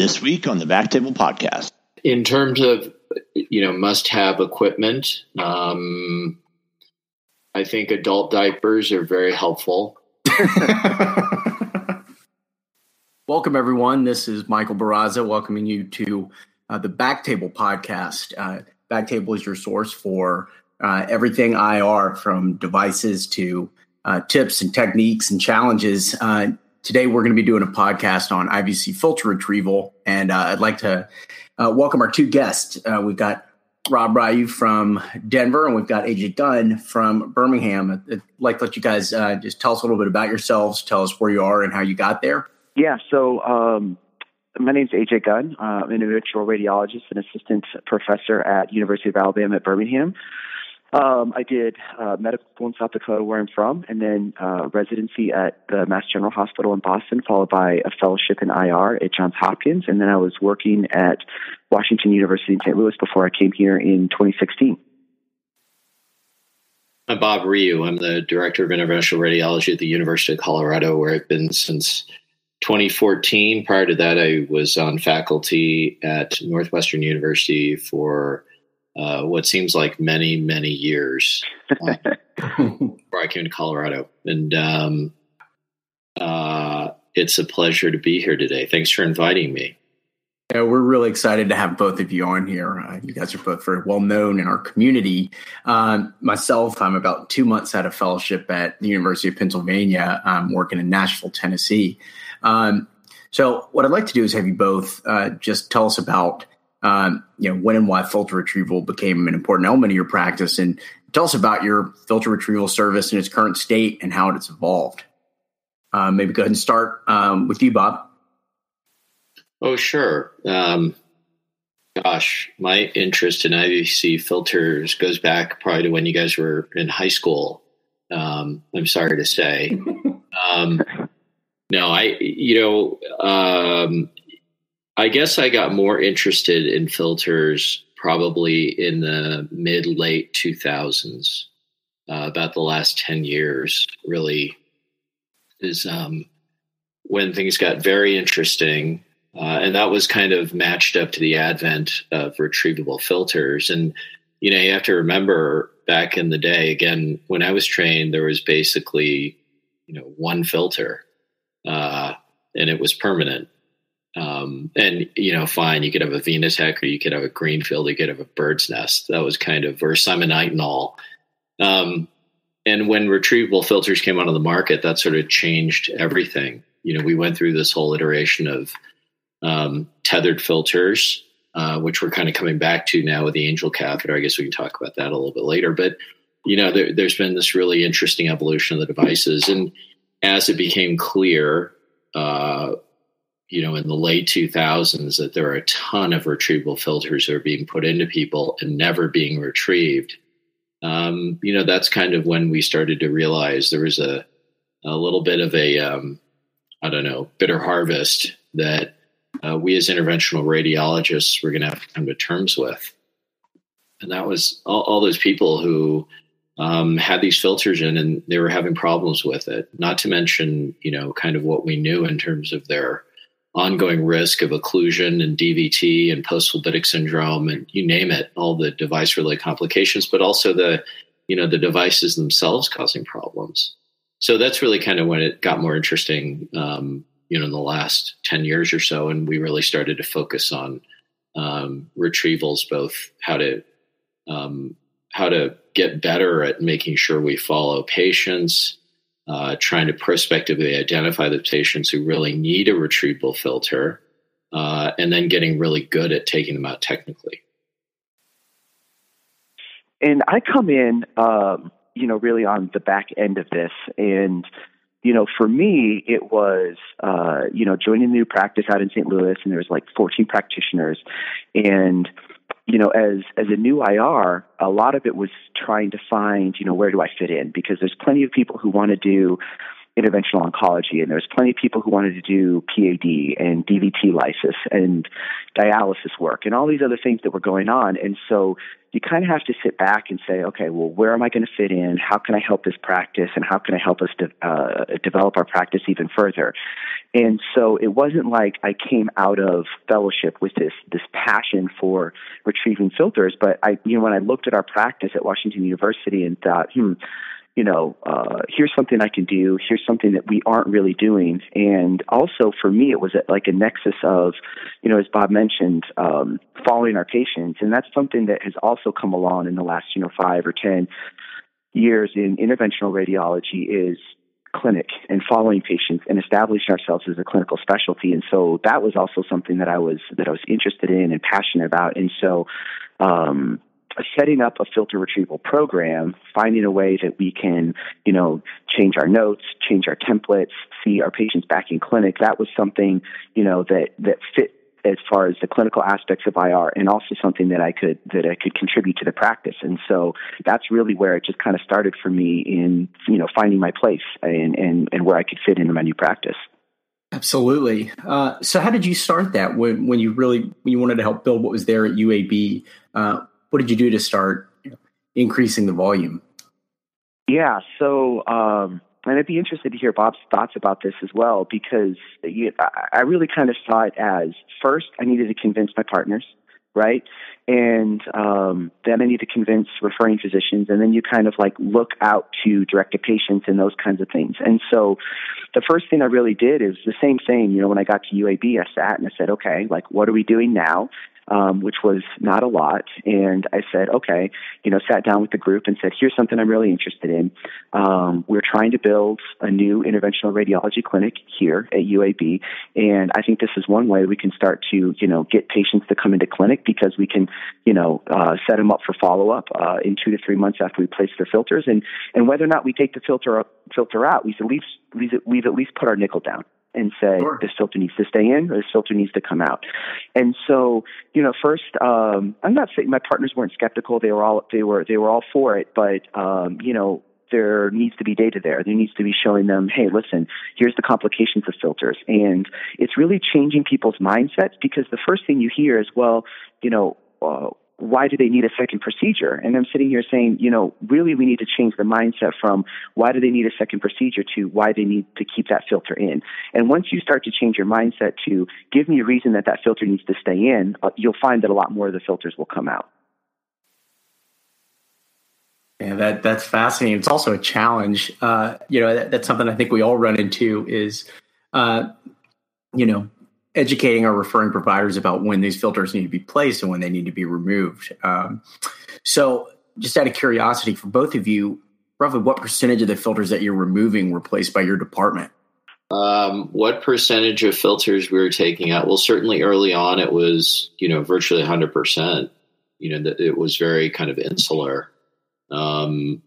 this week on the Backtable Podcast. In terms of you know must have equipment, um, I think adult diapers are very helpful. Welcome, everyone. This is Michael Barraza welcoming you to uh, the Backtable podcast. Uh, Backtable is your source for uh, everything IR from devices to uh, tips and techniques and challenges. Uh, today, we're going to be doing a podcast on IVC filter retrieval. And uh, I'd like to welcome our two guests. we've got Rob Ryu from Denver, and we've got AJ Gunn from Birmingham. I'd like to let you guys just tell us a little bit about yourselves, tell us where you are and how you got there. Yeah, so um, my name is AJ Gunn. Uh, I'm an interventional radiologist and assistant professor at University of Alabama at Birmingham. Um, I did uh, medical school in South Dakota, where I'm from, and then uh, residency at the Mass General Hospital in Boston, followed by a fellowship in IR at Johns Hopkins, and then I was working at Washington University in St. Louis before I came here in 2016. I'm Bob Ryu. I'm the director of interventional radiology at the University of Colorado, where I've been since 2014. Prior to that, I was on faculty at Northwestern University for uh, what seems like many, many years uh, before I came to Colorado. And um, uh, it's a pleasure to be here today. Thanks for inviting me. Yeah, we're really excited to have both of you on here. Uh, you guys are both very well known in our community. Um, myself, I'm about two months out of fellowship at the University of Pennsylvania. I'm working in Nashville, Tennessee. Um, so, what I'd like to do is have you both uh, just tell us about um, you know when and why filter retrieval became an important element of your practice, and tell us about your filter retrieval service in its current state and how it's evolved. Uh, maybe go ahead and start um, with you, Bob. Oh, sure. Um, gosh, my interest in IVC filters goes back probably to when you guys were in high school. Um, I'm sorry to say. Um, no, I, you know, um, I guess I got more interested in filters probably in the mid late 2000s. Uh, about the last 10 years, really, is um, when things got very interesting. Uh, and that was kind of matched up to the advent of retrievable filters. And, you know, you have to remember back in the day, again, when I was trained, there was basically, you know, one filter uh, and it was permanent. Um, and you know, fine, you could have a VenaTech, or you could have a Greenfield, you could have a bird's nest. That was kind of or Simon Nitinol. Um, and when retrievable filters came onto the market, that sort of changed everything. You know, we went through this whole iteration of um, tethered filters, uh, which we're kind of coming back to now with the angel catheter. I guess we can talk about that a little bit later. But you know, there, has been this really interesting evolution of the devices, and as it became clear, uh, you know, in the late 2000s, that there are a ton of retrievable filters that are being put into people and never being retrieved. Um, you know, that's kind of when we started to realize there was a, a little bit of a, um, I don't know, bitter harvest that uh, we as interventional radiologists were going to have to come to terms with. And that was all, all those people who um, had these filters in and they were having problems with it. Not to mention, you know, kind of what we knew in terms of their ongoing risk of occlusion and DVT and post-phlebitic syndrome and you name it, all the device-related complications, but also the, you know, the devices themselves causing problems. So that's really kind of when it got more interesting, um, you know, in the last 10 years or so. And we really started to focus on um, retrievals, both how to um, how to get better at making sure we follow patients, uh, trying to prospectively identify the patients who really need a retrievable filter, uh, and then getting really good at taking them out technically. And I come in, um, you know, really on the back end of this. And, you know, for me, it was, uh, you know, joining the new practice out in St. Louis, and there was like 14 practitioners. And, you know, as as a new IR, a lot of it was trying to find, you know, where do I fit in? Because there's plenty of people who want to do interventional oncology, and there was plenty of people who wanted to do PAD and DVT lysis and dialysis work and all these other things that were going on. And so you kind of have to sit back and say, okay, well, where am I going to fit in? How can I help this practice? And how can I help us de- uh, develop our practice even further? And so it wasn't like I came out of fellowship with this this passion for retrieving filters, but I, you know, when I looked at our practice at Washington University and thought, hmm, you know, uh, here's something I can do. Here's something that we aren't really doing. And also for me, it was like a nexus of, you know, as Bob mentioned, um, following our patients. And that's something that has also come along in the last, you know, five or 10 years in interventional radiology is clinic and following patients and establishing ourselves as a clinical specialty. And so that was also something that I was, that I was interested in and passionate about. And so, um, setting up a filter retrieval program, finding a way that we can, you know, change our notes, change our templates, see our patients back in clinic, that was something, you know, that, that fit as far as the clinical aspects of IR and also something that I could that I could contribute to the practice. And so that's really where it just kind of started for me in, you know, finding my place and and, and where I could fit into my new practice. Absolutely. Uh, so, how did you start that when when you really when you wanted to help build what was there at UAB? Uh, what did you do to start increasing the volume? Yeah, so um, and I'd be interested to hear Bob's thoughts about this as well because you, I really kind of saw it as first I needed to convince my partners, right? And um, then I need to convince referring physicians, and then you kind of like look out to direct to patients and those kinds of things. And so the first thing I really did is the same thing. You know, when I got to UAB, I sat and I said, okay, like what are we doing now? Um, which was not a lot. And I said, okay, you know, sat down with the group and said, here's something I'm really interested in. Um, we're trying to build a new interventional radiology clinic here at UAB. And I think this is one way we can start to, you know, get patients to come into clinic because we can, you know, uh, set them up for follow up uh, in two to three months after we place their filters. And, and whether or not we take the filter, filter out, we've at least, we've at least put our nickel down and say sure. this filter needs to stay in or this filter needs to come out. And so, you know, first, um, I'm not saying my partners weren't skeptical; they were all they were they were all for it. But um, you know, there needs to be data there. There needs to be showing them, hey, listen, here's the complications of filters, and it's really changing people's mindsets because the first thing you hear is, well, you know. Uh, why do they need a second procedure? And I'm sitting here saying, you know, really we need to change the mindset from why do they need a second procedure to why they need to keep that filter in. And once you start to change your mindset to give me a reason that that filter needs to stay in, uh, you'll find that a lot more of the filters will come out. Yeah, that that's fascinating. It's also a challenge. Uh, you know, that, that's something I think we all run into is, uh, you know, educating our referring providers about when these filters need to be placed and when they need to be removed. Um, so, just out of curiosity, for both of you, roughly what percentage of the filters that you're removing were placed by your department? Um, what percentage of filters we were taking out? Well, certainly early on, it was you know virtually 100 percent. You know, it was very kind of insular, um,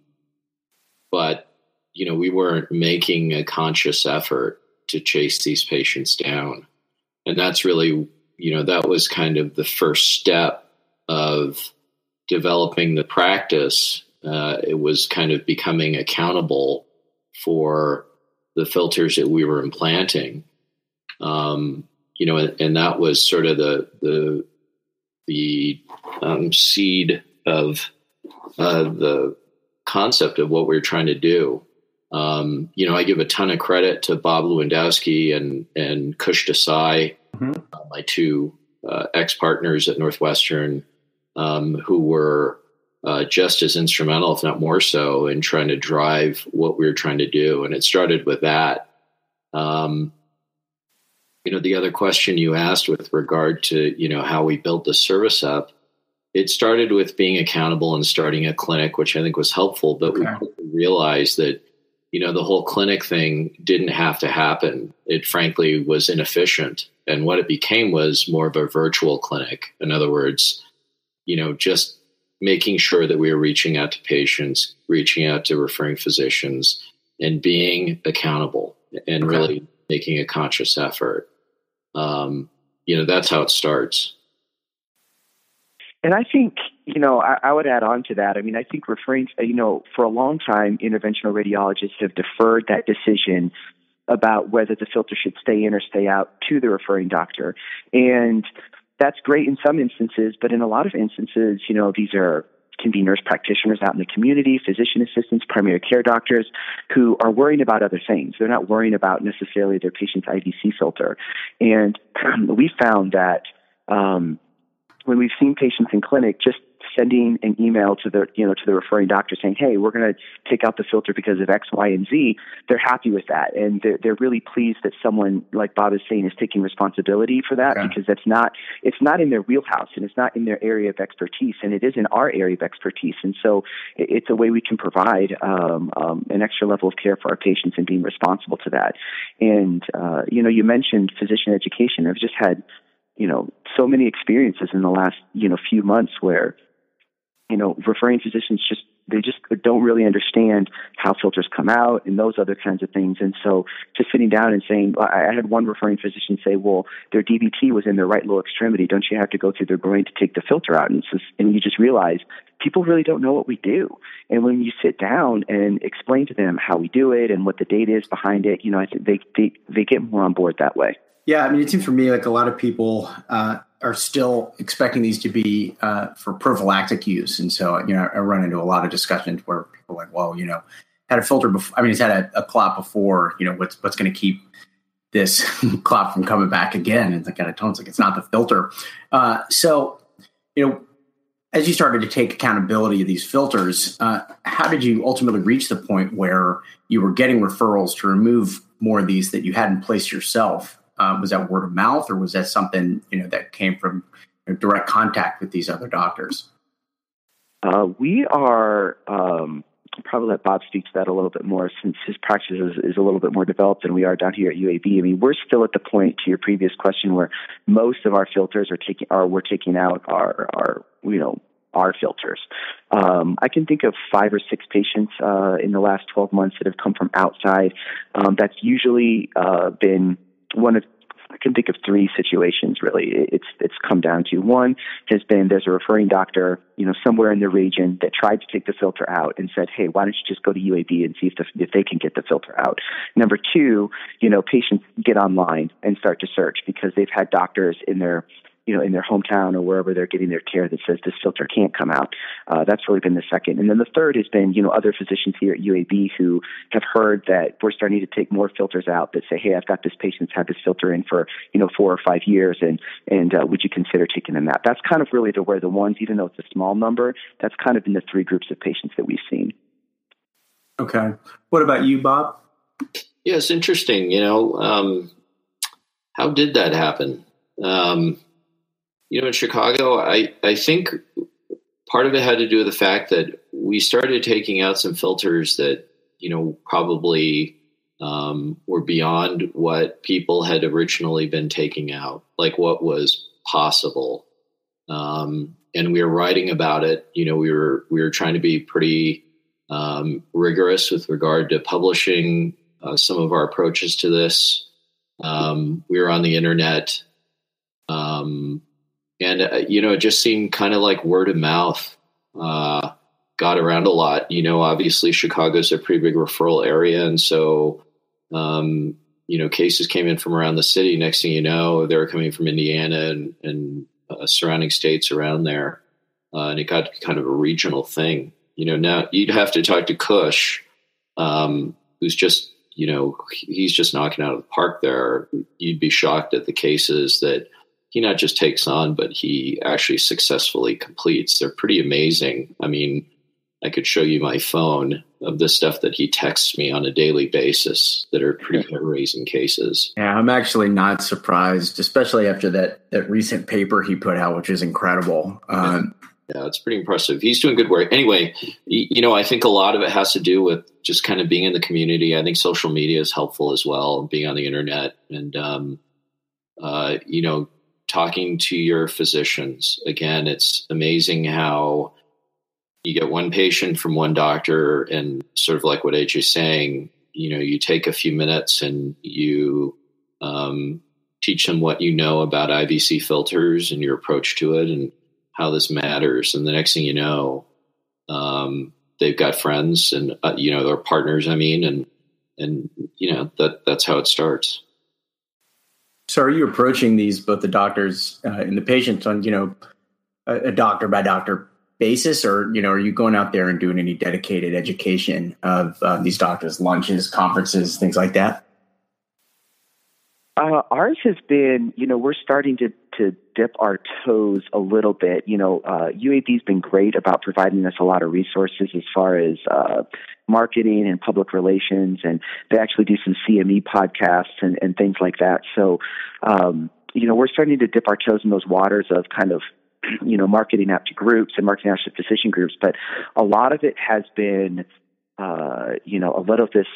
but you know we weren't making a conscious effort to chase these patients down and that's really you know that was kind of the first step of developing the practice. Uh, it was kind of becoming accountable for the filters that we were implanting. Um, you know and, and, that was sort of the the the um, seed of uh, the concept of what we were trying to do um, you know, I give a ton of credit to Bob Lewandowski and and Kush Desai, mm-hmm. uh, my two uh, ex partners at Northwestern, um, who were uh, just as instrumental, if not more so, in trying to drive what we were trying to do. And it started with that. Um, you know, the other question you asked with regard to you know how we built the service up, it started with being accountable and starting a clinic, which I think was helpful. But okay. we realized that you know, the whole clinic thing didn't have to happen. It frankly was inefficient. And what it became was more of a virtual clinic. In other words, you know, just making sure that we were reaching out to patients, reaching out to referring physicians, and being accountable and okay. really making a conscious effort. Um, you know, that's how it starts. And I think, you know, I, I, would add on to that. I mean, I think referring, to, you know, for a long time, interventional radiologists have deferred that decision about whether the filter should stay in or stay out to the referring doctor. And that's great in some instances, but in a lot of instances, you know, these are can be nurse practitioners out in the community, physician assistants, primary care doctors who are worrying about other things. They're not worrying about necessarily their patient's IVC filter. And we found that um, when we've seen patients in clinic, just sending an email to the you know to the referring doctor saying, "Hey, we're going to take out the filter because of X, Y, and Z," they're happy with that, and they're they're really pleased that someone like Bob is saying is taking responsibility for that because that's not it's not in their wheelhouse and it's not in their area of expertise, and it is in our area of expertise, and so it's a way we can provide um, um, an extra level of care for our patients and being responsible to that. And uh, you know, you mentioned physician education. I've just had you know so many experiences in the last you know few months where you know, referring physicians just they just don't really understand how filters come out and those other kinds of things. And so just sitting down and saying, I had one referring physician say, well, their DVT was in their right lower extremity. Don't you have to go through their groin to take the filter out? And, so, and you just realize people really don't know what we do. And when you sit down and explain to them how we do it and what the data is behind it, you know, I think they, they, they get more on board that way. Yeah. I mean, it seems for me like a lot of people, uh, are still expecting these to be uh, for prophylactic use, and so you know I run into a lot of discussions where people are like, well, you know, had a filter before. I mean, it's had a, a clot before. You know, what's what's going to keep this clot from coming back again? And the kind of tones like it's not the filter. Uh, so, you know, as you started to take accountability of these filters, uh, how did you ultimately reach the point where you were getting referrals to remove more of these that you hadn't placed yourself? Um, was that word of mouth, or was that something you know that came from you know, direct contact with these other doctors? Uh, we are um, probably let Bob speak to that a little bit more since his practice is, is, a little bit more developed than we are down here at UAB. I mean, we're still at the point to your previous question where most of our filters are taking are we're taking out our our you know our filters. Um, I can think of five or six patients uh, in the last 12 months that have come from outside. Um, that's usually uh, been one of I can think of three situations really. It's it's come down to one has been there's a referring doctor, you know, somewhere in the region that tried to take the filter out and said, hey, why don't you just go to UAB and see if the, if they can get the filter out. Number two, you know, patients get online and start to search because they've had doctors in their you know, in their hometown or wherever they're getting their care that says this filter can't come out. Uh, that's really been the second. And then the third has been, you know, other physicians here at UAB who have heard that we're starting to take more filters out that say, hey, I've got this patient's had this filter in for, you know, four or five years and, and uh, would you consider taking them out? That's kind of really the, where the ones, even though it's a small number, that's kind of been the three groups of patients that we've seen. Okay. What about you, Bob? Yeah, it's interesting. You know, um, how did that happen? Um, you know, in Chicago, I, I think part of it had to do with the fact that we started taking out some filters that, you know, probably um, were beyond what people had originally been taking out, like what was possible. Um, and we were writing about it. You know, we were we were trying to be pretty um, rigorous with regard to publishing uh, some of our approaches to this. Um, we were on the internet. Um, and uh, you know it just seemed kind of like word of mouth uh, got around a lot. You know obviously chicago's a pretty big referral area and so um, you know cases came in from around the city. Next thing you know they were coming from indiana and, and uh, surrounding states around there. Uh, and it got kind of a regional thing. You know now you'd have to talk to Kush um, who's just you know he's just knocking out of the park there. You'd be shocked at the cases that he not just takes on, but he actually successfully completes. They're pretty amazing. I mean, I could show you my phone of the stuff that he texts me on a daily basis that are pretty hair raising cases. Yeah, I'm actually not surprised, especially after that that recent paper he put out, which is incredible. Um, yeah, it's pretty impressive. He's doing good work. Anyway, you know, I think a lot of it has to do with just kind of being in the community. I think social media is helpful as well, being on the internet, and um, uh, you know, talking to your physicians. Again, it's amazing how you get one patient from one doctor, and sort of like what AJ is saying, you know, you take a few minutes and you um, teach them what you know about IVC filters and your approach to it, and how this matters. And the next thing you know, um, they've got friends and uh, you know their partners. I mean, and and you know that that's how it starts. So, are you approaching these both the doctors uh, and the patients on you know a, a doctor by doctor basis, or you know, are you going out there and doing any dedicated education of uh, these doctors, lunches, conferences, things like that? Uh, ours has been, you know, we're starting to, to dip our toes a little bit. You know, uh, UAB's been great about providing us a lot of resources as far as uh, marketing and public relations, and they actually do some CME podcasts and, and things like that. So, um, you know, we're starting to dip our toes in those waters of kind of you know marketing out to groups and marketing out to physician groups but a lot of it has been uh, you know a lot of this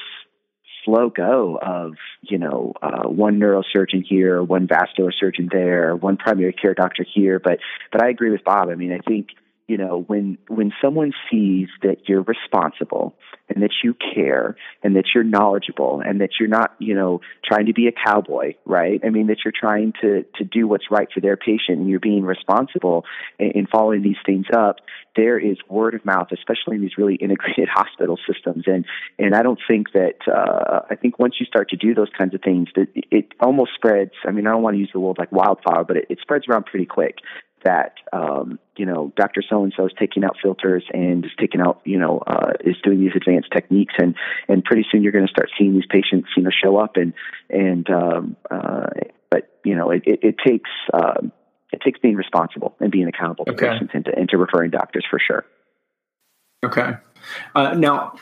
slow go of you know uh, one neurosurgeon here, one vascular surgeon there, one primary care doctor here. But but I agree with Bob. I mean, I think you know when when someone sees that you're responsible and that you care and that you're knowledgeable and that you're not you know trying to be a cowboy right? I mean that you're trying to to do what's right for their patient and you're being responsible in, in following these things up there is word of mouth especially in these really integrated hospital systems. And and i don't think that uh i think once you start to do those kinds of things that it almost spreads i mean i don't want to use the word like wildfire but it, it spreads around pretty quick that um, you know Dr. So and so is taking out filters and is taking out you know uh, is doing these advanced techniques and and pretty soon you're going to start seeing these patients you know show up and and um, uh, but you know it, it, it takes um, it takes being responsible and being accountable to okay. patients and to, and to referring doctors for sure. Okay. Uh, now,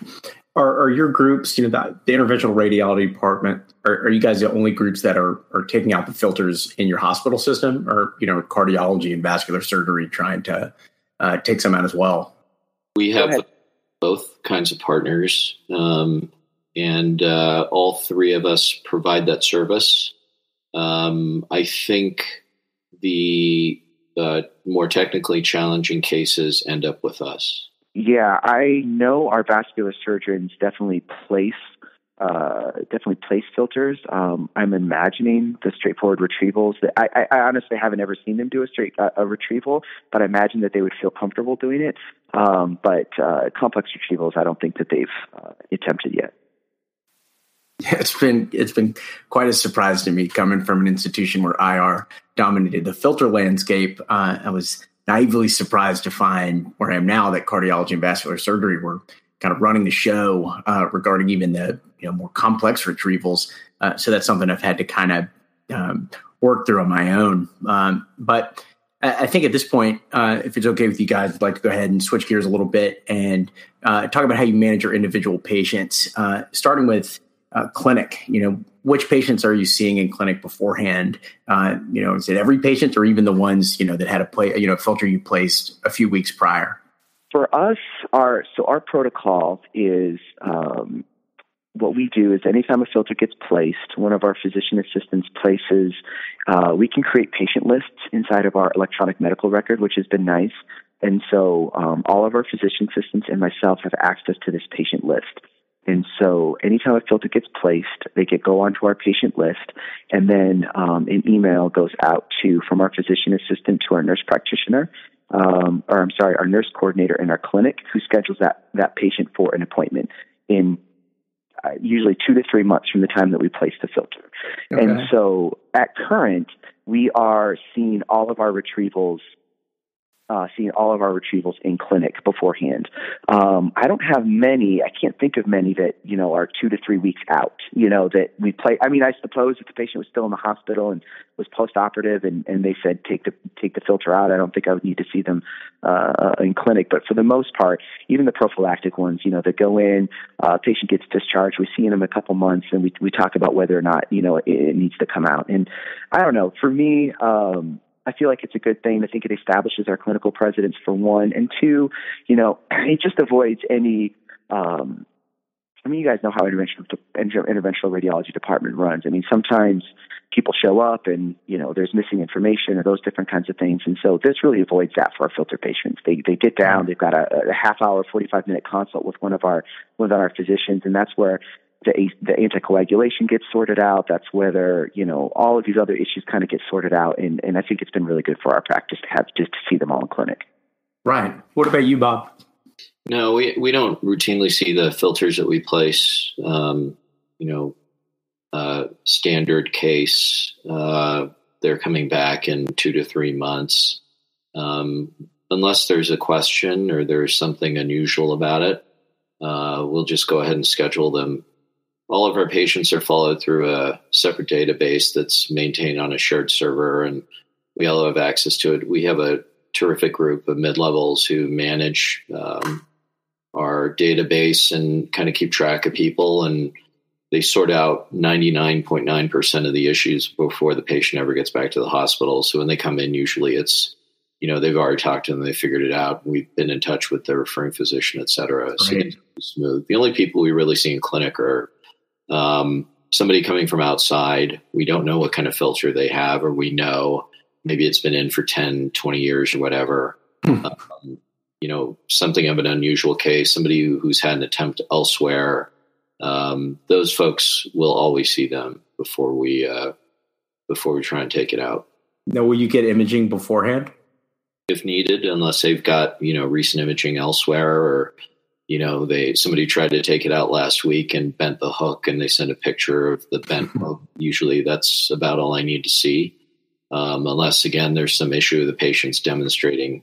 are, are your groups, you know, the, the interventional radiology department, are, are, you guys the only groups that are are taking out the filters in your hospital system, or you know, cardiology and vascular surgery trying to uh, take some out as well? We have both kinds of partners, um, and uh, all three of us provide that service. Um, I think the uh, more technically challenging cases end up with us. Yeah, I know our vascular surgeons definitely place uh, definitely place filters. Um, I'm imagining the straightforward retrievals. That I, I, honestly haven't ever seen them do a straight uh, a retrieval, but I imagine that they would feel comfortable doing it. Um, but uh, complex retrievals, I don't think that they've uh, attempted yet. It's been it's been quite a surprise to me coming from an institution where IR dominated the filter landscape. Uh, I was naively surprised to find where I am now that cardiology and vascular surgery were kind of running the show uh, regarding even the you know more complex retrievals. Uh, so that's something I've had to kind of um, work through on my own. Um, but I, think at this point, uh, if it's okay with you guys, I'd like to go ahead and switch gears a little bit and uh, talk about how you manage your individual patients, uh, starting with uh, clinic. You know, which patients are you seeing in clinic beforehand? Uh, you know, is it every patient or even the ones you know that had a play, you know, filter you placed a few weeks prior? For us, our so our protocol is um, what we do is anytime a filter gets placed, one of our physician assistants places. Uh, we can create patient lists inside of our electronic medical record, which has been nice. And so um, all of our physician assistants and myself have access to this patient list. And so anytime a filter gets placed, they get go onto our patient list, and then um, an email goes out to from our physician assistant to our nurse practitioner, um, or I'm sorry, our nurse coordinator in our clinic, who schedules that that patient for an appointment in uh, usually two to three months from the time that we place the filter. Okay. And so at current, we are seeing all of our retrievals uh, seeing all of our retrievals in clinic beforehand. Um, I don't have many. I can't think of many that you know are two to three weeks out. You know that we play. I mean, I suppose if the patient was still in the hospital and was post-operative, and, and they said take the take the filter out, I don't think I would need to see them uh, in clinic. But for the most part, even the prophylactic ones, you know, that go in, uh, patient gets discharged, we see them a couple months, and we we talk about whether or not you know it, it needs to come out. And I don't know. For me. Um, I feel like it's a good thing. I think it establishes our clinical precedence for one, and two, you know, it just avoids any. Um, I mean, you guys know how interventional interventional radiology department runs. I mean, sometimes people show up and you know there's missing information or those different kinds of things, and so this really avoids that for our filter patients. They they get down, they've got a, a half hour, forty five minute consult with one of our one of our physicians, and that's where the, the anticoagulation gets sorted out. That's whether, you know, all of these other issues kind of get sorted out. And, and I think it's been really good for our practice to have just to see them all in clinic. Right. What about you, Bob? No, we, we don't routinely see the filters that we place, um, you know, uh, standard case. Uh, they're coming back in two to three months. Um, unless there's a question or there's something unusual about it, uh, we'll just go ahead and schedule them. All of our patients are followed through a separate database that's maintained on a shared server, and we all have access to it. We have a terrific group of mid levels who manage um, our database and kind of keep track of people, and they sort out 99.9% of the issues before the patient ever gets back to the hospital. So when they come in, usually it's you know they've already talked to them they figured it out we've been in touch with the referring physician et cetera right. so smooth the only people we really see in clinic are um, somebody coming from outside we don't know what kind of filter they have or we know maybe it's been in for 10 20 years or whatever. Hmm. um, you know something of an unusual case somebody who's had an attempt elsewhere um, those folks will always see them before we uh, before we try and take it out. Now will you get imaging beforehand? If needed, unless they've got you know recent imaging elsewhere or you know they somebody tried to take it out last week and bent the hook and they sent a picture of the bent hook. Usually, that's about all I need to see, um, unless again there's some issue of the patient's demonstrating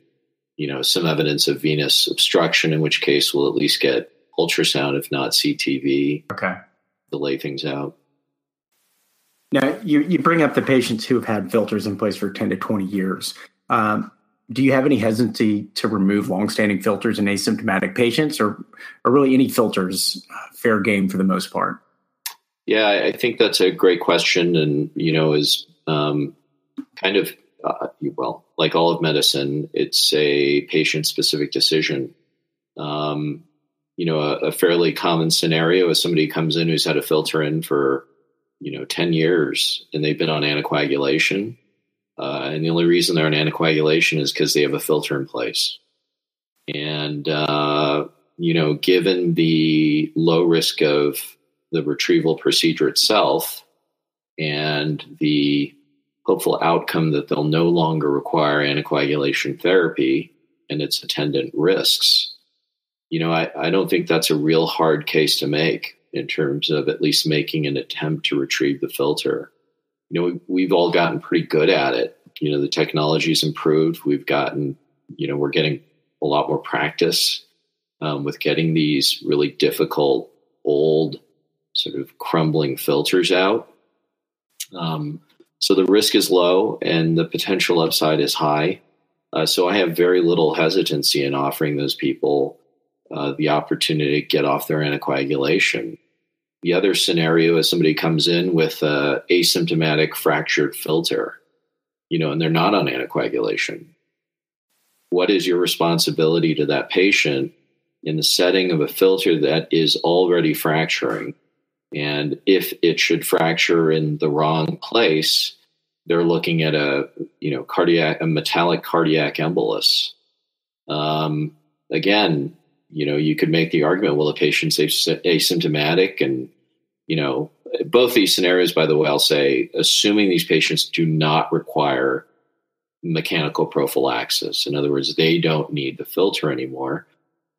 you know some evidence of venous obstruction, in which case we'll at least get ultrasound, if not CTV. Okay, to lay things out. Now, you, you bring up the patients who have had filters in place for 10 to 20 years. Um, do you have any hesitancy to remove longstanding filters in asymptomatic patients, or, or really any filters uh, fair game for the most part? Yeah, I think that's a great question, and you know, is um, kind of uh, well, like all of medicine, it's a patient-specific decision. Um, you know, a, a, fairly common scenario is somebody comes in who's had a filter in for you know ten years, and they've been on anticoagulation uh, and the only reason they're on anticoagulation is because they have a filter in place. And, uh, you know, given the low risk of the retrieval procedure itself and the hopeful outcome that they'll no longer require anticoagulation therapy and its attendant risks, you know, I, I don't think that's a real hard case to make in terms of at least making an attempt to retrieve the filter you know, we've all gotten pretty good at it. You know, the technology's improved. We've gotten, you know, we're getting a lot more practice um, with getting these really difficult, old, sort of crumbling filters out. Um, so the risk is low and the potential upside is high. Uh, so I have very little hesitancy in offering those people uh, the opportunity to get off their anticoagulation. The other scenario is somebody comes in with a asymptomatic fractured filter, you know, and they're not on anticoagulation. What is your responsibility to that patient in the setting of a filter that is already fracturing? And if it should fracture in the wrong place, they're looking at a you know cardiac a metallic cardiac embolus. Um, again, you know, you could make the argument, well, the patient's asymptomatic and, you know, both these scenarios, by the way, I'll say, assuming these patients do not require mechanical prophylaxis. In other words, they don't need the filter anymore.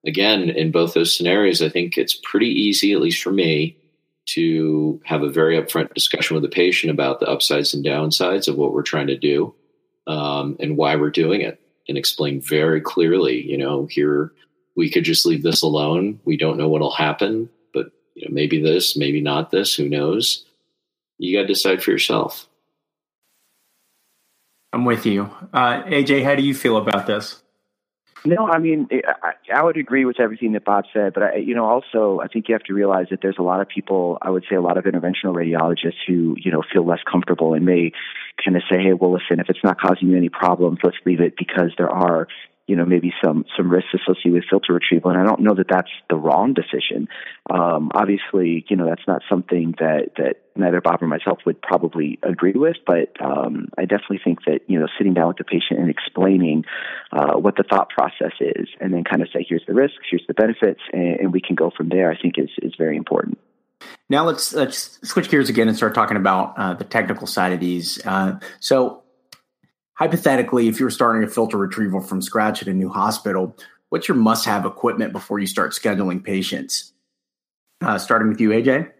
Again, in both those scenarios, I think it's pretty easy, at least for me, to have a very upfront discussion with the patient about the upsides and downsides of what we're trying to do um, and why we're doing it and explain very clearly, you know, here we could just leave this alone. We don't know what'll happen, but you know, maybe this, maybe not this, who knows? You got to decide for yourself. I'm with you. Uh, AJ, how do you feel about this? No, I mean, I, I would agree with everything that Bob said, but I, you know, also I think you have to realize that there's a lot of people. I would say a lot of interventional radiologists who you know feel less comfortable and may kind of say, "Hey, well, listen, if it's not causing you any problems, let's leave it," because there are you know maybe some some risks associated with filter retrieval. And i don't know that that's the wrong decision. Um, obviously you know that's not something that that neither bob or myself would probably agree with. But um, i definitely think that you know sitting down with the patient and explaining uh, what the thought process is and then kind of say here's the risks here's the benefits and, and we can go from there i think is is very important. Now let's let's switch gears again and start talking about uh, the technical side of these. Uh, so, hypothetically, if you were starting a filter retrieval from scratch at a new hospital, what's your must-have equipment before you start scheduling patients? Uh, starting with you, AJ.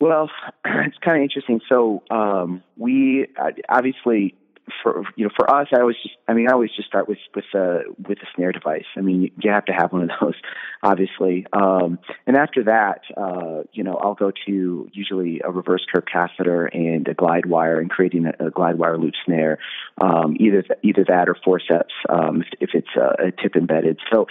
Well, it's kind of interesting. So um, we uh, obviously for you know for us, I always just I mean I always just start with with a with a snare device. I mean you have to have one of those, obviously. Um, and after that, uh, you know I'll go to usually a reverse curve catheter and a glide wire and creating a, a glide wire loop snare, um, either either that or forceps um, if, if it's a, a tip embedded. So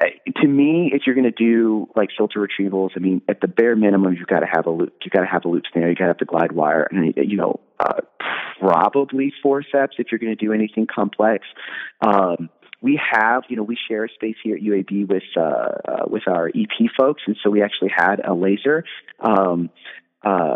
to me, if you're going to do like filter retrievals, I mean, at the bare minimum, you've got to have a loop. You've got to have a loop snare. You've got to have the glide wire, and you know, uh, probably forceps if you're going to do anything complex. Um, we have, you know, we share a space here at UAB with uh, uh, with our EP folks, and so we actually had a laser. Um, uh,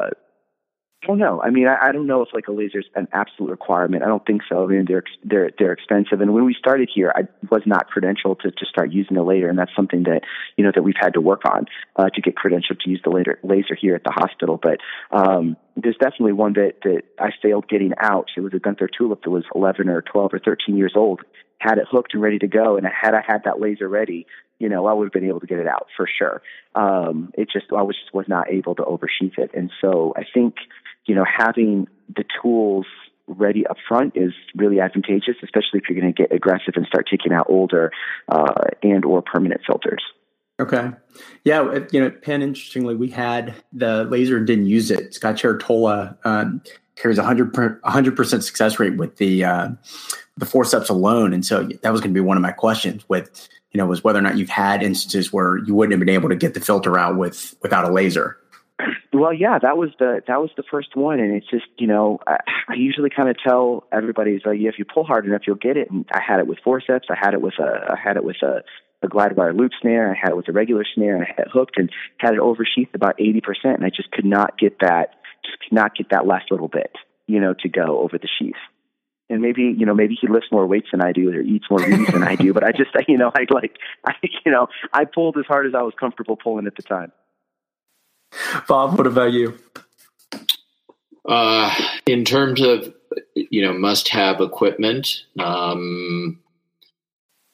don't. I mean, I, I don't know if like a laser is an absolute requirement. I don't think so. I mean, they're they're they're expensive. And when we started here, I was not credentialed to to start using a laser, and that's something that you know that we've had to work on uh, to get credentialed to use the laser laser here at the hospital. But um, there's definitely one that that I failed getting out. It was a Gunther Tulip that was 11 or 12 or 13 years old. Had it hooked and ready to go, and had I had that laser ready, you know, I would have been able to get it out for sure. Um, it just I was just was not able to oversheath it, and so I think you know, having the tools ready up front is really advantageous, especially if you're going to get aggressive and start taking out older uh, and or permanent filters. Okay. Yeah. You know, Penn, interestingly, we had the laser and didn't use it. Scott Trerotola um, carries a 100% success rate with the uh, the forceps alone. And so that was going to be one of my questions with, you know, was whether or not you've had instances where you wouldn't have been able to get the filter out with without a laser. Well, yeah, that was the that was the first one, and it's just you know I, I usually kind of tell everybody is like if you pull hard enough, you'll get it. And I had it with forceps, I had it with a I had it with a a glide wire loop snare, I had it with a regular snare, and I had it hooked and had it oversheathed about eighty percent, and I just could not get that just could not get that last little bit, you know, to go over the sheath and maybe you know maybe he lifts more weights than I do or eats more meat than I do. But I just you know I like I you know I pulled as hard as I was comfortable pulling at the time. Bob, what about you? Uh, in terms of you know must-have equipment, um,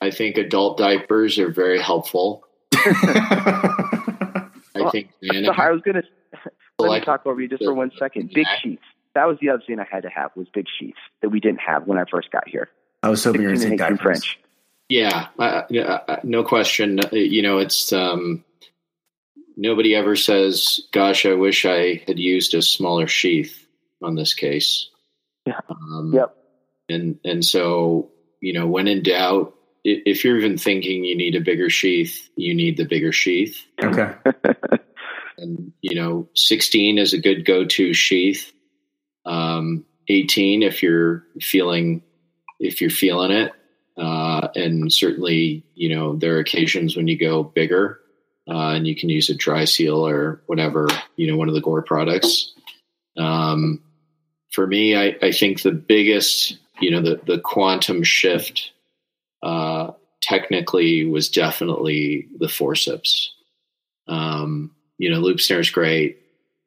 I think adult diapers are very helpful. I well, think so I was going to let me talk over you just for one second. Big sheets. That was the other thing I had to have was big sheets that we didn't have when I first got here. I was hoping you were saying diapers. French. Yeah, uh, uh, no question. You know, it's um, nobody ever says, "Gosh, I wish I had used a smaller sheath on this case." Yeah. Um, yep. And and so you know, when in doubt, if you're even thinking you need a bigger sheath, you need the bigger sheath. Okay. and you know, 16 is a good go-to sheath. Um, 18 if you're feeling if you're feeling it. Uh, and certainly, you know, there are occasions when you go bigger uh, and you can use a DrySeal or whatever, you know, one of the Gore products. Um, for me, I, I, think the biggest, you know, the, the quantum shift uh, technically was definitely the forceps. Um, you know, loop snare is great.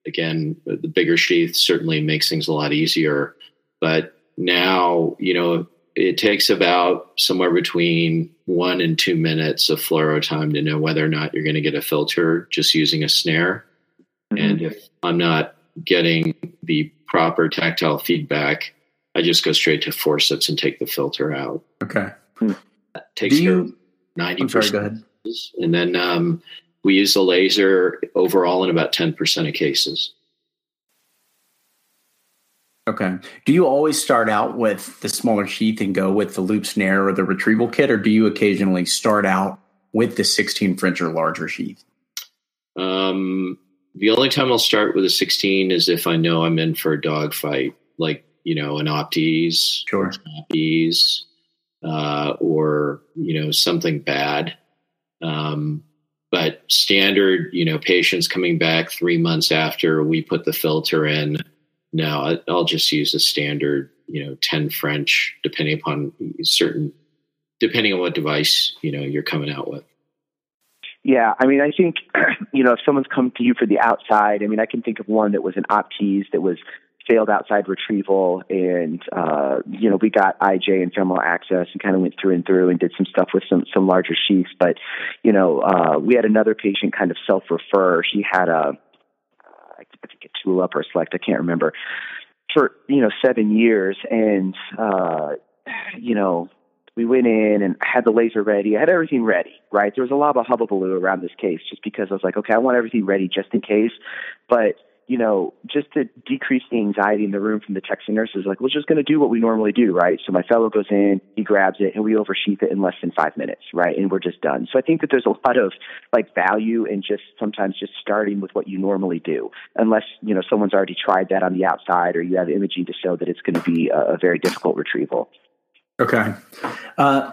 Again, the bigger sheath certainly makes things a lot easier. But now, you know, it takes about somewhere between one and two minutes of fluoro time to know whether or not you're going to get a filter just using a snare. Mm-hmm. And if I'm not getting the proper tactile feedback, I just go straight to forceps and take the filter out. Okay. That takes Do you, ninety percent. And then um, we use the laser overall in about ten percent of cases. Okay. Do you always start out with the smaller sheath and go with the loop snare or the retrieval kit, or do you occasionally start out with the 16 French or larger sheath? Um, the only time I'll start with a 16 is if I know I'm in for a dog fight, like, you know, an Optease, sure. Optease, uh, or, you know, something bad. Um, but standard, you know, patients coming back three months after we put the filter in, no, I'll just use a standard, you know, 10 French, depending upon certain, depending on what device, you know, you're coming out with. Yeah, I mean, I think you know if someone's come to you for the outside, I mean, I can think of one that was an Optease that was failed outside retrieval, and uh, you know we got IJ and femoral access and kind of went through and through and did some stuff with some some larger sheaths. But you know uh, we had another patient kind of self refer. She had a I think a tulip or a Celect, I can't remember, for you know seven years, and uh, you know we went in and had the laser ready. I had everything ready, right? There was a lot of hubbubaloo around this case just because I was like, okay, I want everything ready just in case. But you know, just to decrease the anxiety in the room from the techs and nurses, like, we're just going to do what we normally do, right? So my fellow goes in, he grabs it, and we oversheath it in less than five minutes, right? And we're just done. So I think that there's a lot of like value in just sometimes just starting with what you normally do, unless, you know, someone's already tried that on the outside or you have imaging to show that it's going to be a, a very difficult retrieval. Okay. Uh,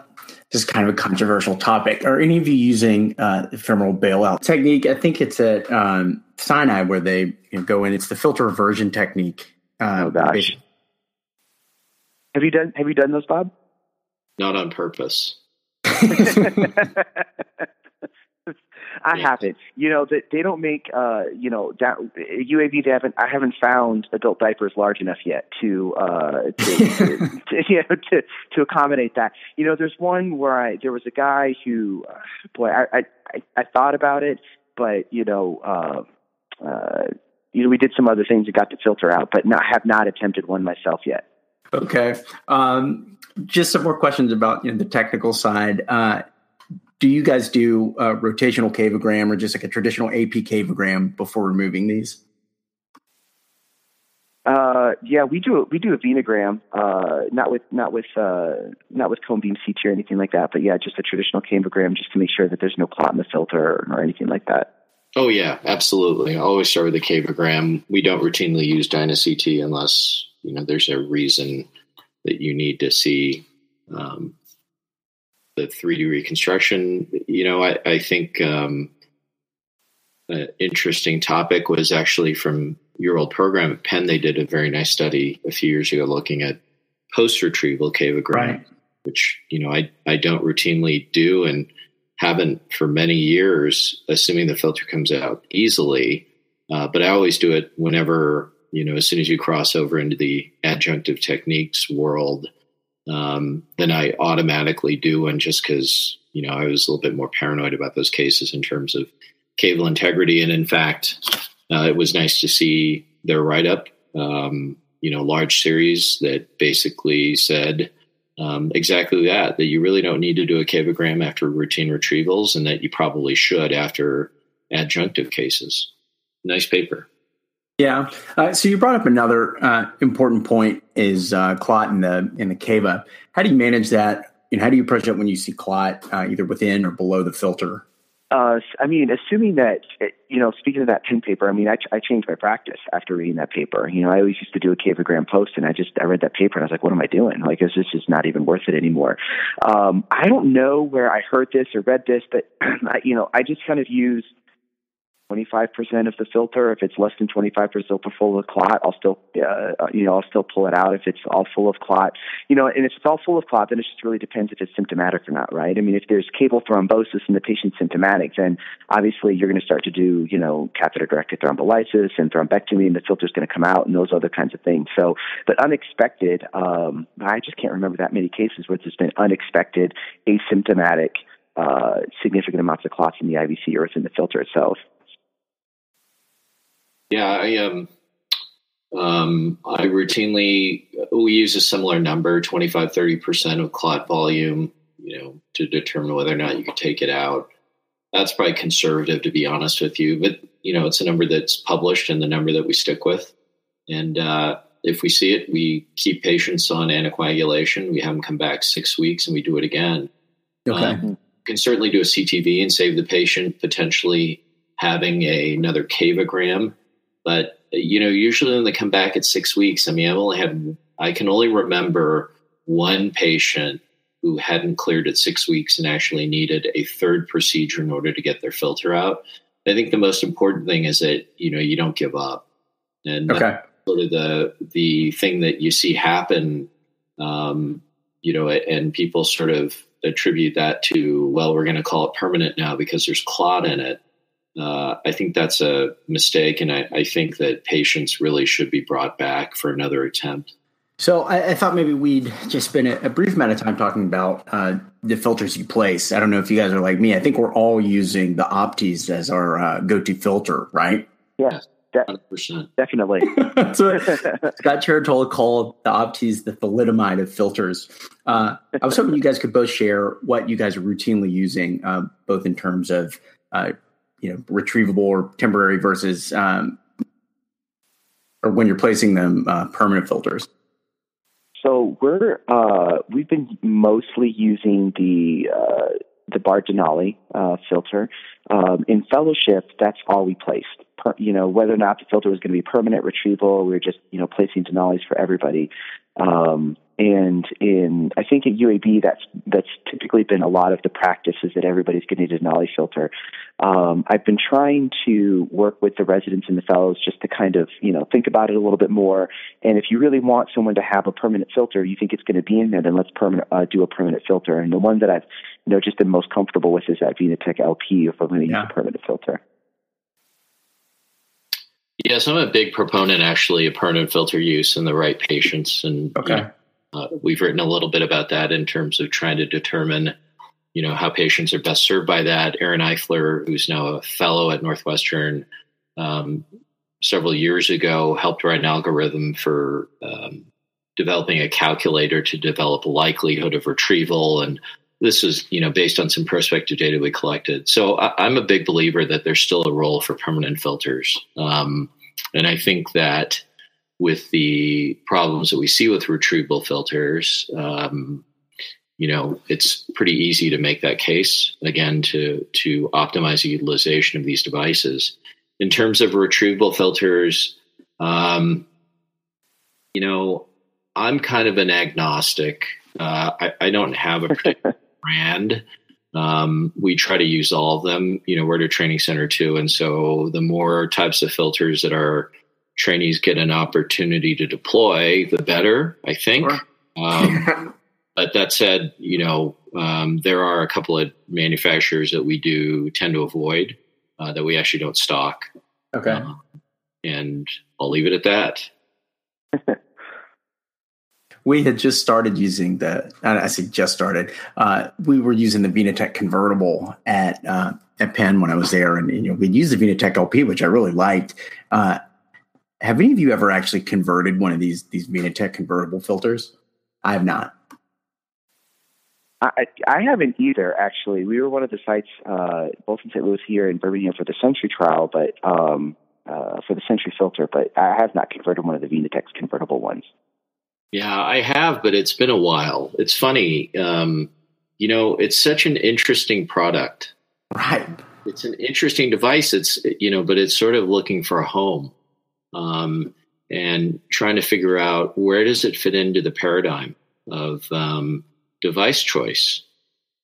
this is kind of a controversial topic. Are any of you using uh, femoral bailout technique? I think it's at um, Sinai where they you know, go in. It's the filter eversion technique. Uh, oh gosh. Have you done Have you done those, Bob? Not on purpose. I haven't. You know that they don't make. Uh, you know that UAB. They haven't. I haven't found adult diapers large enough yet to uh, to, to, to, you know, to to accommodate that. You know, there's one where I there was a guy who, uh, boy, I, I I thought about it, but you know. Uh, uh, you know, we did some other things that got the filter out, but not, have not attempted one myself yet. Okay. Um, just some more questions about you know, the technical side. Uh, do you guys do a rotational cavogram or just like a traditional AP cavogram before removing these? Uh, yeah, we do we do a venogram, uh, not with not with uh, not with cone beam CT or anything like that, but yeah, just a traditional cavogram just to make sure that there's no clot in the filter or, or anything like that. Oh yeah, absolutely. I always start with a cavogram. We don't routinely use DynaCT unless you know there's a reason that you need to see um, the 3D reconstruction, you know, I, I think um, an interesting topic was actually from your old program at Penn. They did a very nice study a few years ago looking at post retrieval cavogram, right. which you know I I don't routinely do and haven't for many years, assuming the filter comes out easily. Uh, but I always do it whenever you know as soon as you cross over into the adjunctive techniques world um, than I automatically do. And just because, you know, I was a little bit more paranoid about those cases in terms of caval integrity. And in fact, uh, it was nice to see their write up, um, you know, large series that basically said um, exactly that, that you really don't need to do a cavogram after routine retrievals and that you probably should after adjunctive cases. Nice paper. Yeah. Uh, so you brought up another uh, important point is uh, clot in the in the cava. How do you manage that? And how do you approach it when you see clot uh, either within or below the filter? Uh, I mean, assuming that you know, speaking of that Penn paper, I mean, I, I changed my practice after reading that paper. You know, I always used to do a cavogram post, and I just I read that paper and I was like, what am I doing? Like, is this just not even worth it anymore? Um, I don't know where I heard this or read this, but you know, I just kind of use 25% of the filter. If it's less than 25% full of clot, I'll still, uh, you know, I'll still pull it out. If it's all full of clot, you know, and if it's all full of clot, then it just really depends if it's symptomatic or not, right? I mean, if there's caval thrombosis and the patient's symptomatic, then obviously you're going to start to do, you know, catheter-directed thrombolysis and thrombectomy, and the filter's going to come out and those other kinds of things. So, but unexpected, um, I just can't remember that many cases where there's been unexpected, asymptomatic, uh, significant amounts of clots in the IVC or it's in the filter itself. Yeah, I um, um, I routinely we use a similar number, 25, 30 percent of clot volume, you know, to determine whether or not you could take it out. That's probably conservative, to be honest with you, but you know, it's a number that's published and the number that we stick with. And uh, if we see it, we keep patients on anticoagulation. We have them come back six weeks, and we do it again. Okay. Um, can certainly do a CTV and save the patient potentially having a, another cavogram but you know, usually when they come back at six weeks, I mean, I've only had I can only remember one patient who hadn't cleared at six weeks and actually needed a third procedure in order to get their filter out. I think the most important thing is that you know you don't give up, and okay. sort of the the thing that you see happen, um, you know, and people sort of attribute that to well, we're going to call it permanent now because there's clot in it. Uh, I think that's a mistake, and I, I, think that patients really should be brought back for another attempt. So I, I thought maybe we'd just spend a, a, brief amount of time talking about uh, the filters you place. I don't know if you guys are like me. I think we're all using the Optease as our uh, go-to filter, right? Yeah. De- 100%. Definitely. so Scott Trerotola called the Optease the thalidomide of filters. Uh, I was hoping you guys could both share what you guys are routinely using, uh, both in terms of uh, you know retrievable or temporary versus um, or when you're placing them uh, permanent filters. So we're uh, we've been mostly using the uh, the Bard Denali uh, filter. Um, in fellowship, that's all we placed. Per, you know, whether or not the filter was going to be permanent retrieval, we were just you know placing Denalis for everybody. Um, and in I think at UAB that's that's typically been a lot of the practices that everybody's getting a Denali filter. Um, I've been trying to work with the residents and the fellows just to kind of you know think about it a little bit more. And if you really want someone to have a permanent filter, you think it's going to be in there, then let's permanent uh, do a permanent filter. And the one that I've you know just been most comfortable with is that VenaTech LP if I'm going to yeah. use a permanent filter. Yes, I'm a big proponent actually of permanent filter use in the right patients, and okay. You know, uh, we've written a little bit about that in terms of trying to determine, you know, how patients are best served by that. Aaron Eifler, who's now a fellow at Northwestern, um, several years ago helped write an algorithm for um, developing a calculator to develop likelihood of retrieval. And this is you know based on some prospective data we collected. So I, am a big believer that there's still a role for permanent filters. Um, and i think that with the problems that we see with retrievable filters, um, you know, it's pretty easy to make that case again to to optimize the utilization of these devices. In terms of retrievable filters, um, you know, I'm kind of an agnostic. Uh, I, I, don't have a particular brand. Um, we try to use all of them. You know, we're at a training center too, and so the more types of filters that are trainees get an opportunity to deploy, the better, I think. Sure. Um, but that said, you know, um, there are a couple of manufacturers that we do tend to avoid uh, that we actually don't stock. Okay. Uh, and I'll leave it at that. we had just started using the, I say just started, uh, we were using the VenaTech convertible at, uh, at Penn when I was there. And, you know, we'd use the VenaTech LP, which I really liked. Uh, have any of you ever actually converted one of these these VenaTech convertible filters? I have not. I, I haven't either. Actually, we were one of the sites, uh, both in St. Louis here in Birmingham for the Sentry trial, but um, uh, for the Sentry filter. But I have not converted one of the VenaTech's convertible ones. Yeah, I have, but it's been a while. It's funny, um, you know, it's such an interesting product. Right. It's an interesting device. It's you know, but it's sort of looking for a home um, and trying to figure out where does it fit into the paradigm of um, device choice.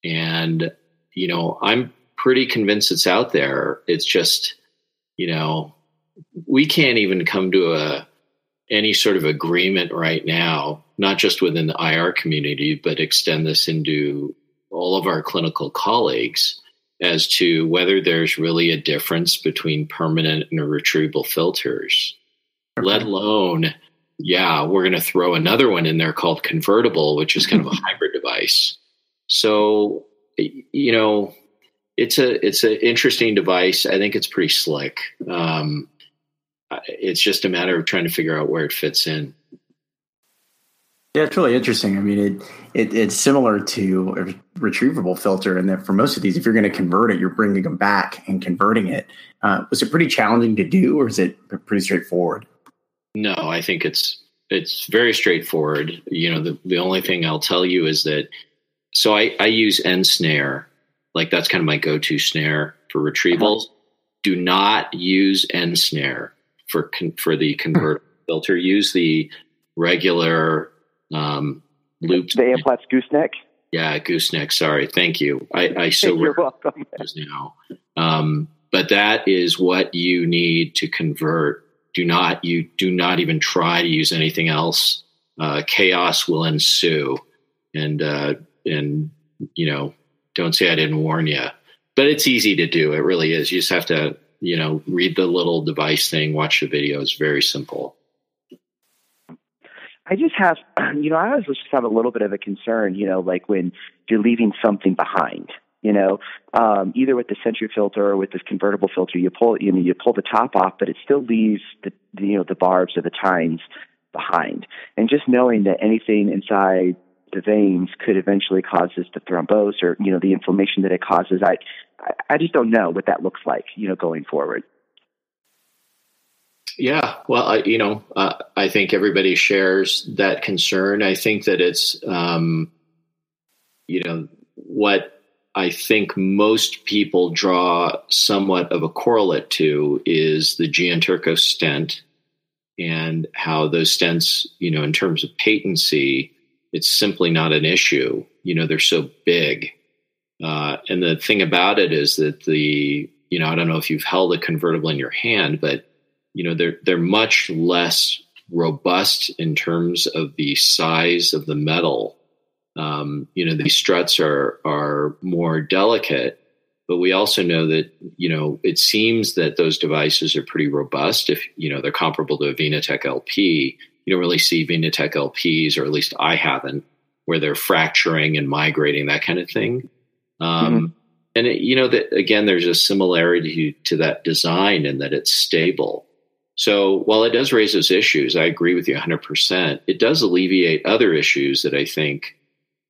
And you know, I'm pretty convinced it's out there. It's just, you know, we can't even come to a any sort of agreement right now, not just within the IR community, but extend this into all of our clinical colleagues as to whether there's really a difference between permanent and retrievable filters okay. let alone, yeah, we're going to throw another one in there called convertible, which is kind of a hybrid device. So, you know, it's a it's an interesting device. I think it's pretty slick. Um, it's just a matter of trying to figure out where it fits in. Yeah, it's really interesting. I mean, it, it it's similar to a retrievable filter, and that for most of these, if you're going to convert it, you're bringing them back and converting it. Uh, was it pretty challenging to do, or is it pretty straightforward? No, I think it's it's very straightforward. You know, the the only thing I'll tell you is that so I I use EN Snare, like that's kind of my go to snare for retrievals. Uh-huh. Do not use EN Snare for con- for the convert filter. Use the regular um, loop. The Amplatz gooseneck. Yeah, gooseneck. Sorry, thank you. I, I so you're welcome. Now, um, but that is what you need to convert do not you do not even try to use anything else. Uh, chaos will ensue, and uh, and you know, don't say I didn't warn you. But it's easy to do. It really is. You just have to, you know, read the little device thing, watch the video. It's very simple. I just have, you know, I always just have a little bit of a concern, you know, like when you're leaving something behind, you know, um, either with the Sentry filter or with this convertible filter, you pull, it you know, you pull the top off, but it still leaves the, the you know, the barbs or the tines behind. And just knowing that anything inside the veins could eventually cause this to thrombose or, you know, the inflammation that it causes, I, I just don't know what that looks like, you know, going forward. Yeah, well, I, you know, uh, I think everybody shares that concern. I think that it's, um, you know, what I think most people draw somewhat of a correlate to is the Gianturco stent and how those stents, you know, in terms of patency, it's simply not an issue. You know, they're so big. Uh, and the thing about it is that the, you know, I don't know if you've held a convertible in your hand, but you know they're they're much less robust in terms of the size of the metal. Um, you know these struts are are more delicate, but we also know that you know it seems that those devices are pretty robust. If you know they're comparable to a VenaTech LP, you don't really see VenaTech LPs, or at least I haven't, where they're fracturing and migrating that kind of thing. Um, mm-hmm. And it, you know that again, there's a similarity to that design in that it's stable. So while it does raise those issues, I agree with you 100%. It does alleviate other issues that I think,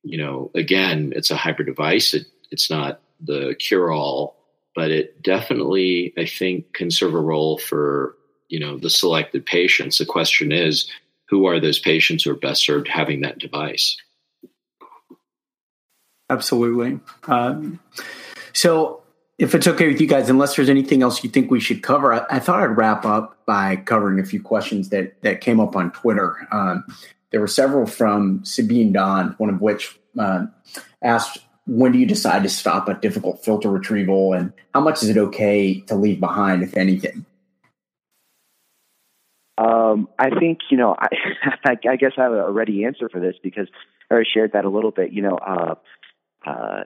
you know, again, it's a hybrid device. It, it's not the cure all, but it definitely, I think, can serve a role for, you know, the selected patients. The question is, who are those patients who are best served having that device? Absolutely. Um, so if it's okay with you guys, unless there's anything else you think we should cover, I, I thought I'd wrap up by covering a few questions that that came up on Twitter. Um, there were several from Sabine Don, one of which uh, asked, "When do you decide to stop a difficult filter retrieval, and how much is it okay to leave behind, if anything?" Um, I think you know. I, I guess I have a ready answer for this because I shared that a little bit. You know, uh, uh,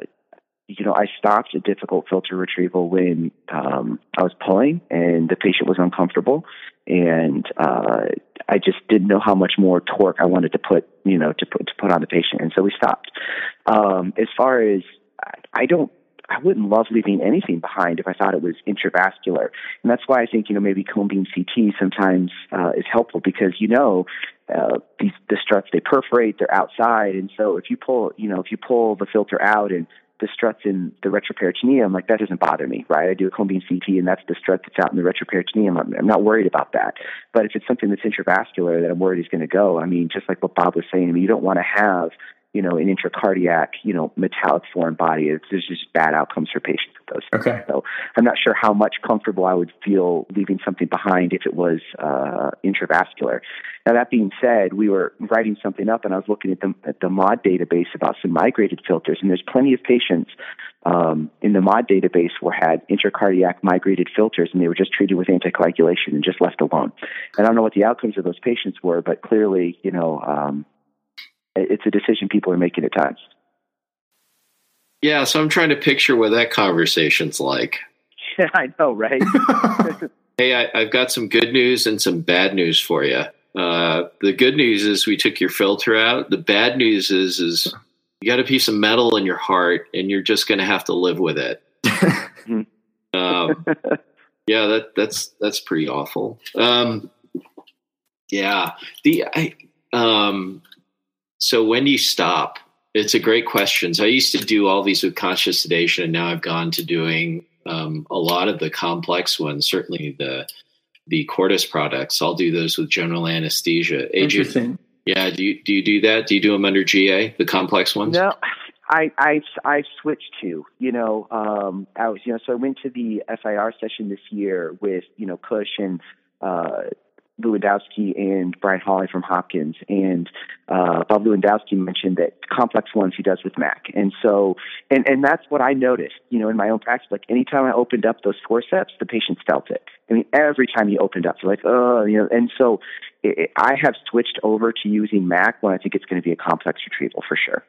you know, I stopped a difficult filter retrieval when um, I was pulling and the patient was uncomfortable, and uh, I just didn't know how much more torque I wanted to put, you know, to put to put on the patient, and so we stopped. Um, as far as I don't. I wouldn't love leaving anything behind if I thought it was intravascular, and that's why I think you know maybe cone beam CT sometimes uh, is helpful because you know uh, these the struts they perforate, they're outside, and so if you pull you know if you pull the filter out and the struts in the retroperitoneum, like that doesn't bother me, right? I do a beam CT and that's the strut that's out in the retroperitoneum. I'm, I'm not worried about that. But if it's something that's intravascular that I'm worried is going to go, I mean, just like what Bob was saying, I mean, you don't want to have you know, an intracardiac, you know, metallic foreign body. It's, there's just bad outcomes for patients with those. Okay. So I'm not sure how much comfortable I would feel leaving something behind if it was uh, intravascular. Now that being said, we were writing something up, and I was looking at the at the MAUDE database about some migrated filters, and there's plenty of patients um, in the MAUDE database who had intracardiac migrated filters, and they were just treated with anticoagulation and just left alone. And I don't know what the outcomes of those patients were, but clearly, you know. Um, it's a decision people are making at times. Yeah, so I'm trying to picture what that conversation's like. Yeah, I know, right? hey, I, have got some good news and some bad news for you. Uh, the good news is we took your filter out. The bad news is is you got a piece of metal in your heart, and you're just going to have to live with it. um, yeah, that that's that's pretty awful. Um, yeah, the I um, so when do you stop? It's a great question. So I used to do all these with conscious sedation, and now I've gone to doing um, a lot of the complex ones. Certainly the the Cordis products. I'll do those with general anesthesia. Interesting. Yeah. Do you do you do that? Do you do them under GA, the complex ones? No. I I I switched to you know um, I was you know so I went to the FIR session this year with you know Kush and uh, Lewandowski and Brian Holly from Hopkins, and uh, Bob Lewandowski mentioned that complex ones he does with Mac, and so and and that's what I noticed, you know, in my own practice. Like anytime I opened up those forceps, the patients felt it. I mean, every time he opened up, they're like, oh, you know, and so it, I have switched over to using Mac when I think it's going to be a complex retrieval for sure.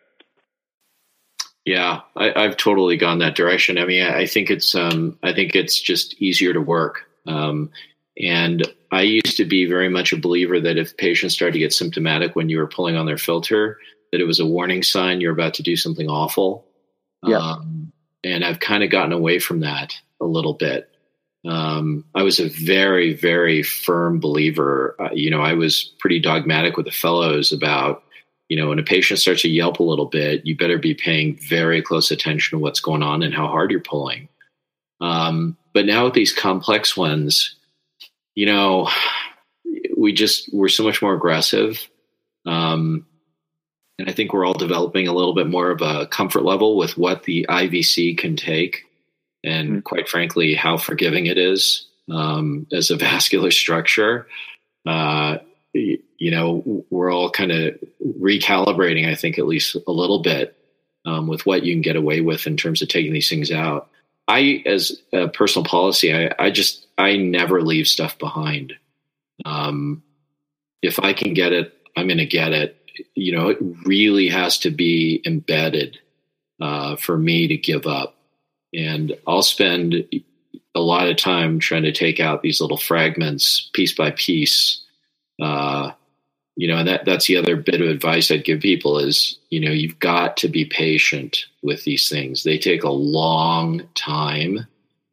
Yeah, I, have totally gone that direction. I mean, I, I think it's um, I think it's just easier to work. Um, and I used to be very much a believer that if patients started to get symptomatic when you were pulling on their filter, that it was a warning sign you're about to do something awful. Yeah. Um, and I've kind of gotten away from that a little bit. Um, I was a very, very firm believer. Uh, you know, I was pretty dogmatic with the fellows about, you know, when a patient starts to yelp a little bit, you better be paying very close attention to what's going on and how hard you're pulling. Um, but now with these complex ones, you know, we just we're so much more aggressive. Um, and I think we're all developing a little bit more of a comfort level with what the IVC can take, and mm-hmm. quite frankly, how forgiving it is um, as a vascular structure. Uh, you know, we're all kind of recalibrating, I think, at least a little bit um, with what you can get away with in terms of taking these things out. I, as a personal policy, I, I just I never leave stuff behind. Um, if I can get it, I'm going to get it you know, it really has to be embedded uh, for me to give up. And I'll spend a lot of time trying to take out these little fragments piece by piece. Uh, you know, and that that's the other bit of advice I'd give people is, you know, you've got to be patient with these things. They take a long time.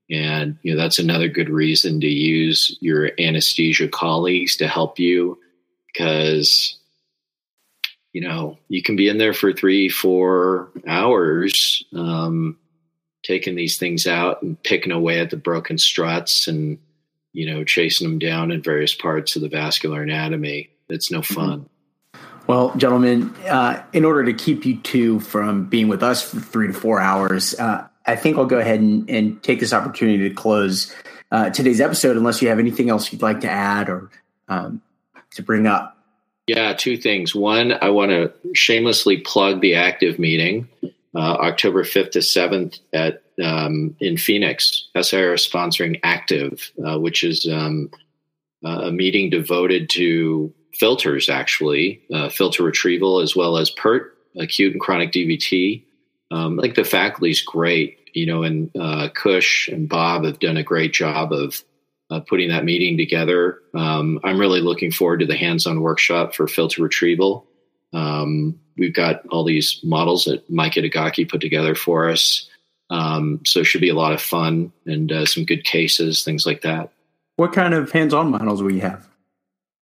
And, you know, that's another good reason to use your anesthesia colleagues to help you because you know, you can be in there for three, four hours, um, taking these things out and picking away at the broken struts and, you know, chasing them down in various parts of the vascular anatomy. It's no mm-hmm. fun. Well, gentlemen, uh, in order to keep you two from being with us for three to four hours, uh, I think I'll go ahead and, and take this opportunity to close uh, today's episode, unless you have anything else you'd like to add or um, to bring up. Yeah, two things. One, I want to shamelessly plug the active meeting, uh, October 5th to 7th at um, in Phoenix. SIR is sponsoring Active, uh, which is um, a meeting devoted to filters, actually, uh, filter retrieval, as well as PERT, acute and chronic DVT. Um, I think the faculty is great, you know, and uh, Kush and Bob have done a great job of uh, putting that meeting together. Um, I'm really looking forward to the hands-on workshop for filter retrieval. Um, we've got all these models that Mike Itagaki put together for us. Um, so it should be a lot of fun and uh, some good cases, things like that. What kind of hands-on models will you have?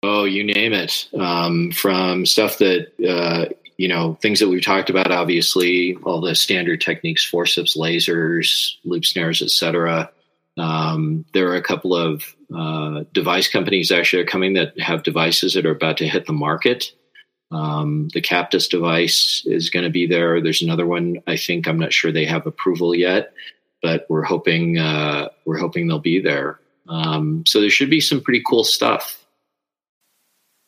Oh, you name it. Um, from stuff that uh, you know, things that we've talked about, obviously, all the standard techniques, forceps, lasers, loop snares, etc. Um, there are a couple of uh, device companies actually are coming that have devices that are about to hit the market. Um, the Captus device is going to be there. There's another one. I think I'm not sure they have approval yet, but we're hoping uh, we're hoping they'll be there. Um, so there should be some pretty cool stuff.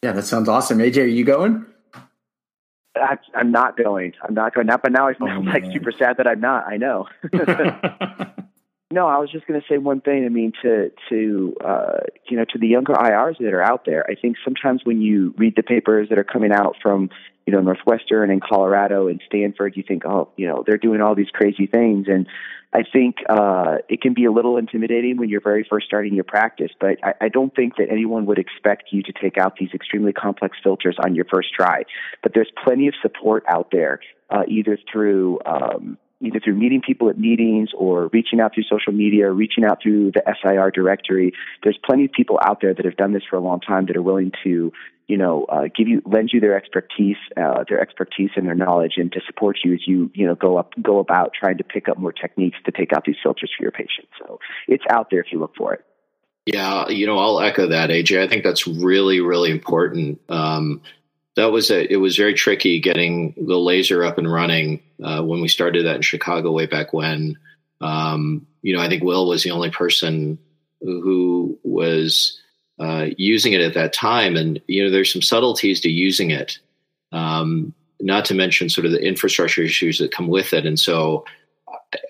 Yeah, that sounds awesome. AJ, are you going? I, am not going. I'm not going. Not, but now I feel oh, like super sad that I'm not. I know. No, I was just going to say one thing. I mean, to to uh, you know, to the younger IRs that are out there, I think sometimes when you read the papers that are coming out from you know Northwestern and Colorado and Stanford, you think, oh, you know, they're doing all these crazy things, and I think uh, it can be a little intimidating when you're very first starting your practice. But I, I don't think that anyone would expect you to take out these extremely complex filters on your first try. But there's plenty of support out there, uh, either through um, either through meeting people at meetings or reaching out through social media or reaching out through the SIR directory. There's plenty of people out there that have done this for a long time that are willing to, you know, uh, give you, lend you their expertise, uh, their expertise and their knowledge, and to support you as you, you know, go up, go about trying to pick up more techniques to take out these filters for your patients. So it's out there if you look for it. Yeah, you know, I'll echo that, AJ. I think that's really, really important. Um, that was a, it was very tricky getting the laser up and running uh, when we started that in Chicago way back when. Um, you know, I think Will was the only person who was uh, using it at that time, and you know, there's some subtleties to using it. Um, not to mention sort of the infrastructure issues that come with it, and so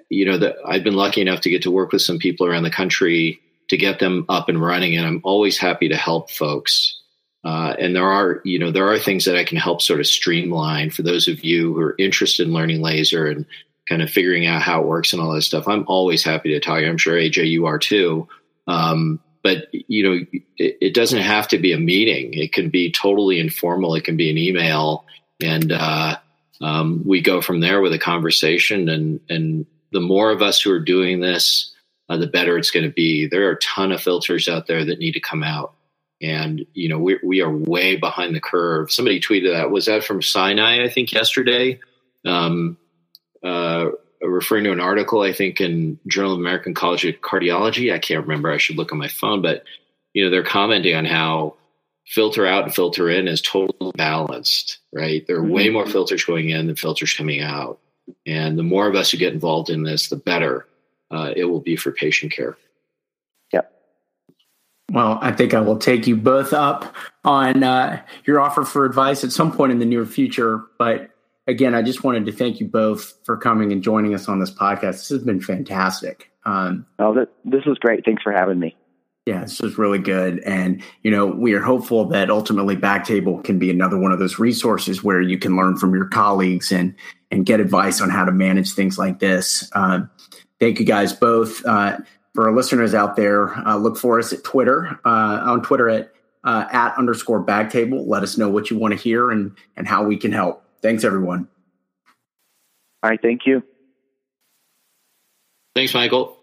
you know, that I've been lucky enough to get to work with some people around the country to get them up and running, and I'm always happy to help folks. Uh, and there are, you know, there are things that I can help sort of streamline for those of you who are interested in learning laser and kind of figuring out how it works and all that stuff, I'm always happy to talk. I'm sure AJ, you are too. Um, but you know, it, it, doesn't have to be a meeting. It can be totally informal. It can be an email, and uh, um, we go from there with a conversation. And and the more of us who are doing this, uh, the better it's going to be. There are a ton of filters out there that need to come out. And you know we we are way behind the curve. Somebody tweeted that was that from Sinai, I think yesterday, um, uh, referring to an article I think in Journal of American College of Cardiology. I can't remember. I should look on my phone, but you know they're commenting on how filter out and filter in is totally balanced. Right, there are way mm-hmm. more filters going in than filters coming out, and the more of us who get involved in this, the better uh, it will be for patient care. Well, I think I will take you both up on uh, your offer for advice at some point in the near future. But again, I just wanted to thank you both for coming and joining us on this podcast. This has been fantastic. Um, oh, this was great. Thanks for having me. Yeah, this was really good. And, you know, we are hopeful that ultimately Backtable can be another one of those resources where you can learn from your colleagues and, and get advice on how to manage things like this. Um, thank you guys both. Uh, for our listeners out there, uh, look for us at Twitter, uh, on Twitter at uh, at underscore backtable. Let us know what you want to hear and and how we can help. Thanks, everyone. All right, thank you. Thanks, Michael.